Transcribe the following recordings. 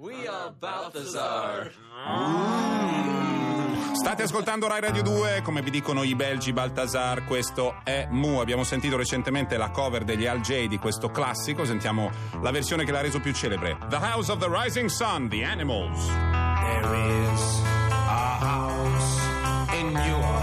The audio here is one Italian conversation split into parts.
We are Balthazar. State ascoltando Rai Radio 2, come vi dicono i belgi Baltasar, questo è Mu. Abbiamo sentito recentemente la cover degli Al J di questo classico, sentiamo la versione che l'ha reso più celebre. The House of the Rising Sun, The Animals. There is a house in New Orleans.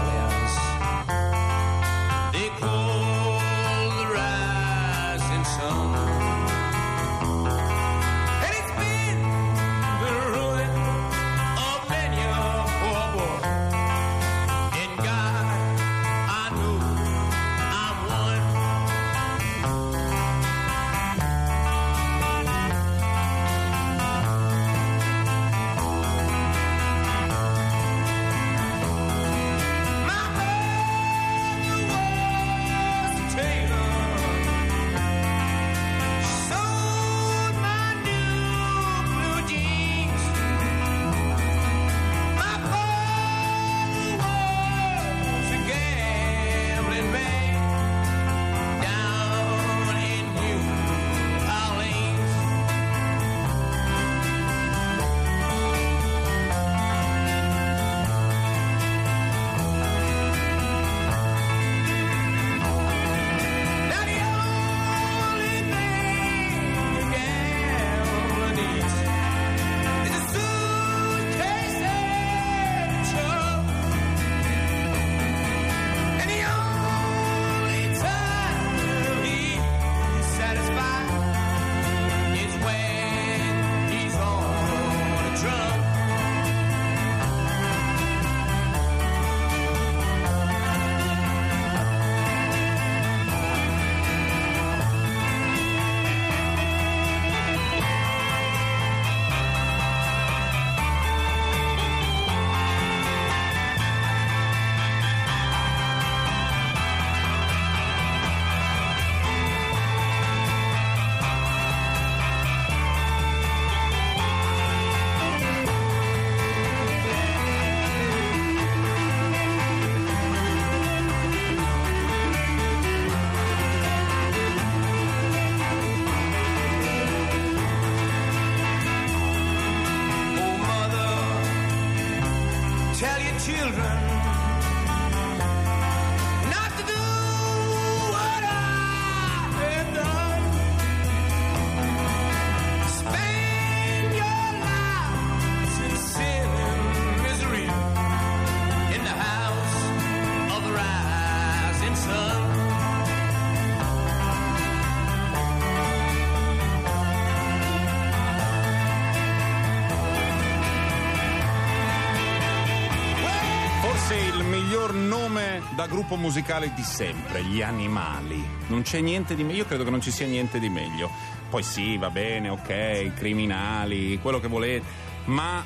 Gruppo musicale di sempre, gli animali. Non c'è niente di meglio, io credo che non ci sia niente di meglio. Poi sì, va bene, ok, criminali, quello che volete, ma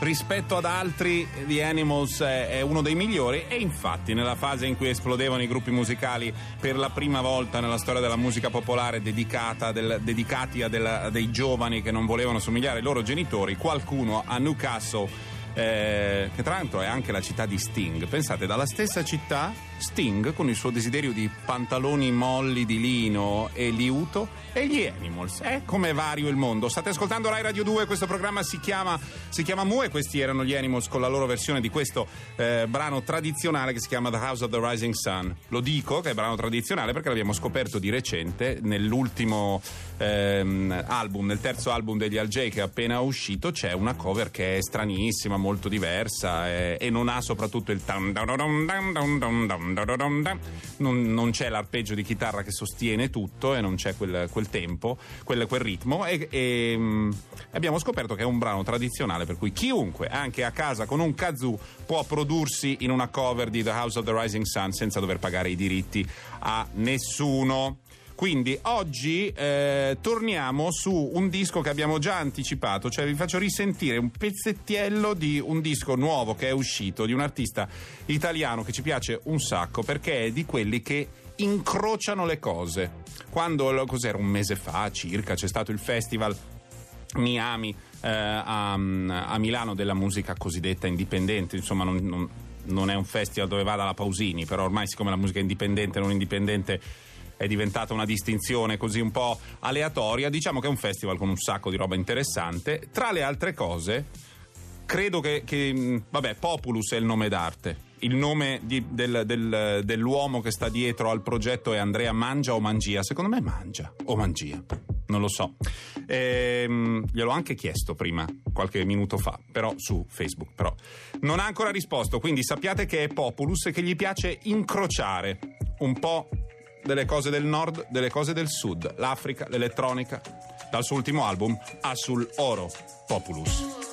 rispetto ad altri The Animals è, uno dei migliori e infatti nella fase in cui esplodevano i gruppi musicali per la prima volta nella storia della musica popolare del- dedicati a, della- a dei giovani che non volevano somigliare ai loro genitori, qualcuno a Newcastle eh, che tra l'altro è anche la città di Sting. Pensate, dalla stessa città, Sting, con il suo desiderio di pantaloni molli di lino e liuto, e gli Animals. È come vario il mondo. State ascoltando Rai Radio 2, questo programma si chiama, si chiama Mu e questi erano gli Animals con la loro versione di questo eh, brano tradizionale che si chiama The House of the Rising Sun. Lo dico che è brano tradizionale perché l'abbiamo scoperto di recente nell'ultimo ehm, album, nel terzo album degli Al J che è appena uscito, c'è una cover che è stranissima, molto diversa eh, e non ha soprattutto il tam dam dam dam dam dam non, non c'è l'arpeggio di chitarra che sostiene tutto e non c'è quel, quel tempo, quel, quel ritmo e, e, mm, abbiamo scoperto che è un brano tradizionale per cui chiunque, anche a casa con un kazoo, può prodursi in una cover di The House of the Rising Sun senza dover pagare i diritti a nessuno. Quindi oggi eh, torniamo su un disco che abbiamo già anticipato, cioè vi faccio risentire un pezzettiello di un disco nuovo che è uscito di un artista italiano che ci piace un sacco perché è di quelli che incrociano le cose. Quando, cos'era, un mese fa circa, c'è stato il festival Miami eh, a, a Milano della musica cosiddetta indipendente, insomma non, non, non è un festival dove vada la Pausini, però ormai siccome la musica è indipendente, non indipendente è diventata una distinzione così un po' aleatoria. Diciamo che è un festival con un sacco di roba interessante. Tra le altre cose, credo che, che mh, vabbè, Populus è il nome d'arte. Il nome di- del- del- dell'uomo che sta dietro al progetto è Andrea Mangia o Mangia? Secondo me Mangia o Mangia, non lo so. Ehm, gliel'ho anche chiesto prima, qualche minuto fa, però su Facebook. Però. Non ha ancora risposto, quindi sappiate che è Populus e che gli piace incrociare un po' delle cose del nord, delle cose del sud, l'Africa, l'elettronica. Dal suo ultimo album, Azul Oro, Populus.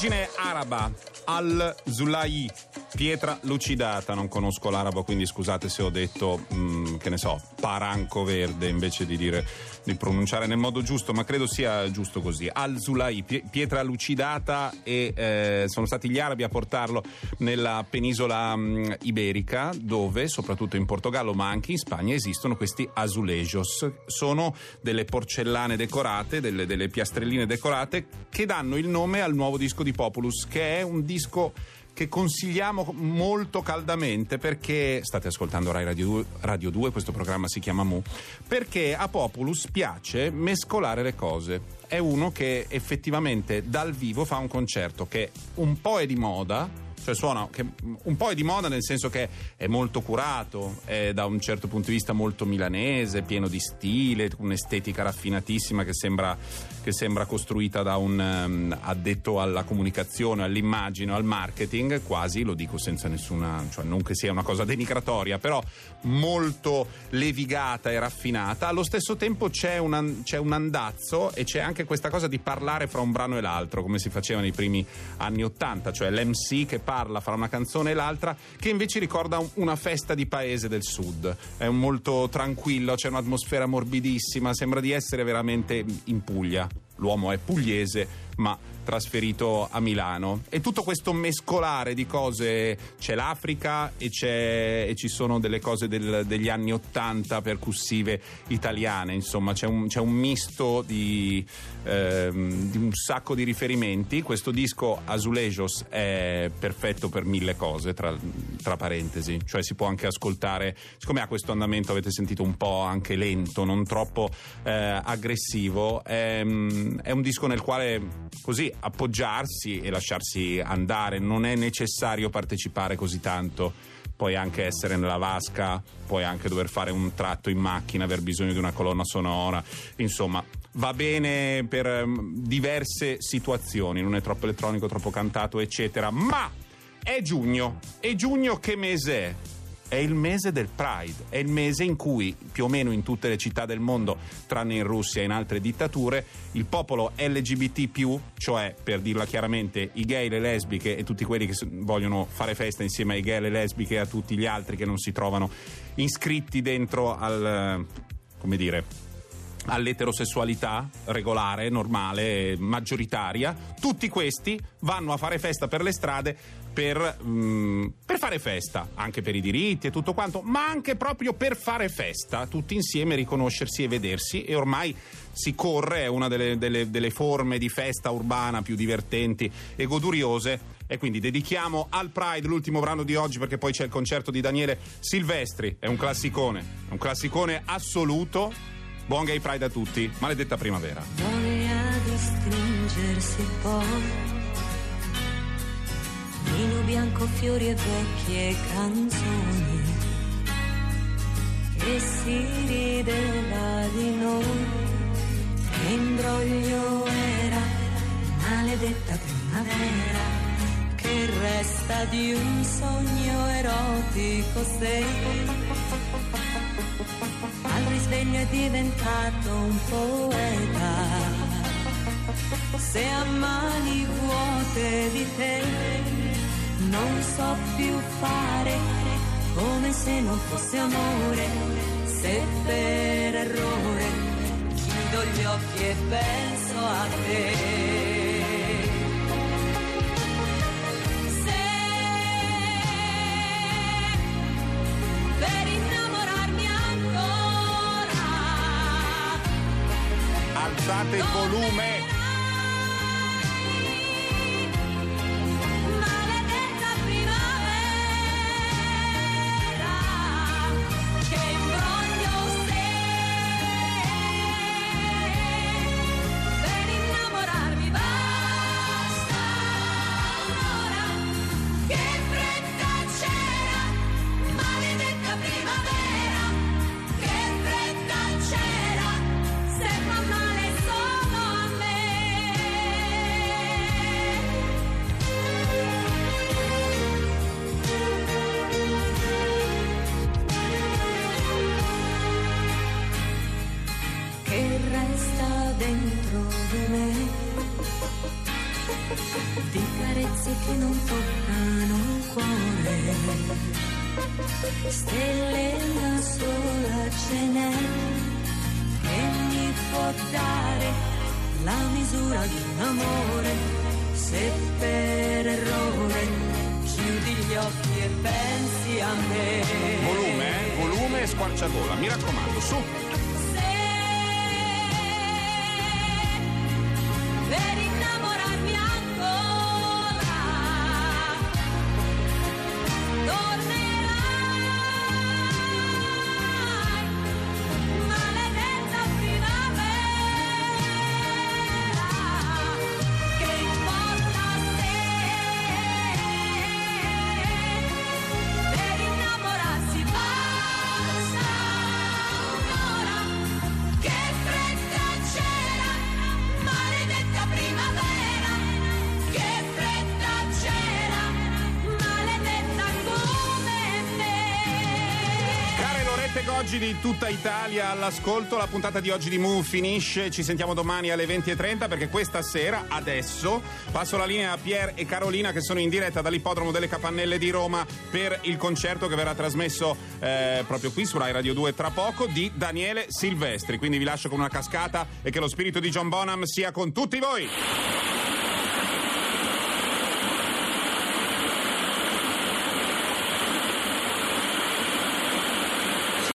L'origine araba, al-Zulai, pietra lucidata, non conosco l'arabo quindi scusate se ho detto, mm, che ne so, paranco verde invece di dire, di pronunciare nel modo giusto, ma credo sia giusto così. Al-Zulai, pie- pietra lucidata e eh, sono stati gli arabi a portarlo nella penisola mm, iberica dove, soprattutto in Portogallo ma anche in Spagna, esistono questi azulejos. Sono delle porcellane decorate, delle, delle piastrelline decorate che danno il nome al nuovo disco di Populus, che è un disco che consigliamo molto caldamente perché state ascoltando Rai Radio 2, Radio 2, questo programma si chiama Mu, perché a Populus piace mescolare le cose. È uno che effettivamente dal vivo fa un concerto che un po' è di moda, cioè suona che un po' è di moda nel senso che è molto curato, è da un certo punto di vista molto milanese, pieno di stile, un'estetica raffinatissima che sembra, che sembra costruita da un ehm, addetto alla comunicazione, all'immagine, al marketing, quasi, lo dico senza nessuna, cioè non che sia una cosa denigratoria, però molto levigata e raffinata. Allo stesso tempo c'è un, c'è un andazzo e c'è anche questa cosa di parlare fra un brano e l'altro, come si faceva nei primi anni Ottanta, cioè l'MC che parla fra una canzone e l'altra, che invece ricorda un- una festa di paese del sud. È un molto tranquillo, c'è un'atmosfera morbidissima, sembra di essere veramente in Puglia. L'uomo è pugliese, ma trasferito a Milano. E tutto questo mescolare di cose, c'è l'Africa e, c'è, e ci sono delle cose del- degli anni Ottanta percussive italiane, insomma c'è un, c'è un misto di, ehm, di un sacco di riferimenti. Questo disco Azulejos è perfetto per mille cose, tra, tra parentesi, cioè si può anche ascoltare, siccome ha questo andamento avete sentito un po' anche lento, non troppo eh, aggressivo, è, è un disco nel quale così appoggiarsi e lasciarsi andare, non è necessario partecipare così tanto. Puoi anche essere nella vasca, puoi anche dover fare un tratto in macchina, aver bisogno di una colonna sonora, insomma va bene per um, diverse situazioni, non è troppo elettronico, troppo cantato, eccetera, ma è giugno. E giugno che mese è? È il mese del Pride, è il mese in cui più o meno in tutte le città del mondo, tranne in Russia e in altre dittature, il popolo LGBT, cioè per dirla chiaramente i gay, le lesbiche e tutti quelli che vogliono fare festa insieme ai gay, alle lesbiche e a tutti gli altri che non si trovano iscritti dentro al, come dire, all'eterosessualità regolare, normale, maggioritaria, tutti questi vanno a fare festa per le strade per, mm, per, fare festa, anche per i diritti e tutto quanto, ma anche proprio per fare festa, tutti insieme riconoscersi e vedersi. E ormai si corre, è una delle, delle, delle forme di festa urbana più divertenti e goduriose. E quindi dedichiamo al Pride l'ultimo brano di oggi perché poi c'è il concerto di Daniele Silvestri, è un classicone, un classicone assoluto. Buon Gay Pride a tutti, maledetta primavera. Voglia di stringersi poi, vino bianco, fiori e vecchie canzoni, e si rideva di noi, che imbroglio era, maledetta primavera che resta di un sogno erotico sei. Al risveglio è diventato un poeta. Se a mani vuote di te non so più fare come se non fosse amore, se per errore chiudo gli occhi e penso a te. Alzate il volume. Carezze che non toccano il cuore stelle una sola ce n'è che mi può dare la misura di un amore se per errore chiudi gli occhi e pensi a me Volume, eh? volume e squarciagola, mi raccomando, su. Di tutta Italia all'ascolto, la puntata di oggi di Move finisce, ci sentiamo domani alle 20.30 perché questa sera, adesso, passo la linea a Pier e Carolina che sono in diretta dall'ippodromo delle Capannelle di Roma per il concerto che verrà trasmesso eh, proprio qui su Rai Radio 2 tra poco di Daniele Silvestri. Quindi vi lascio con una cascata e che lo spirito di John Bonham sia con tutti voi.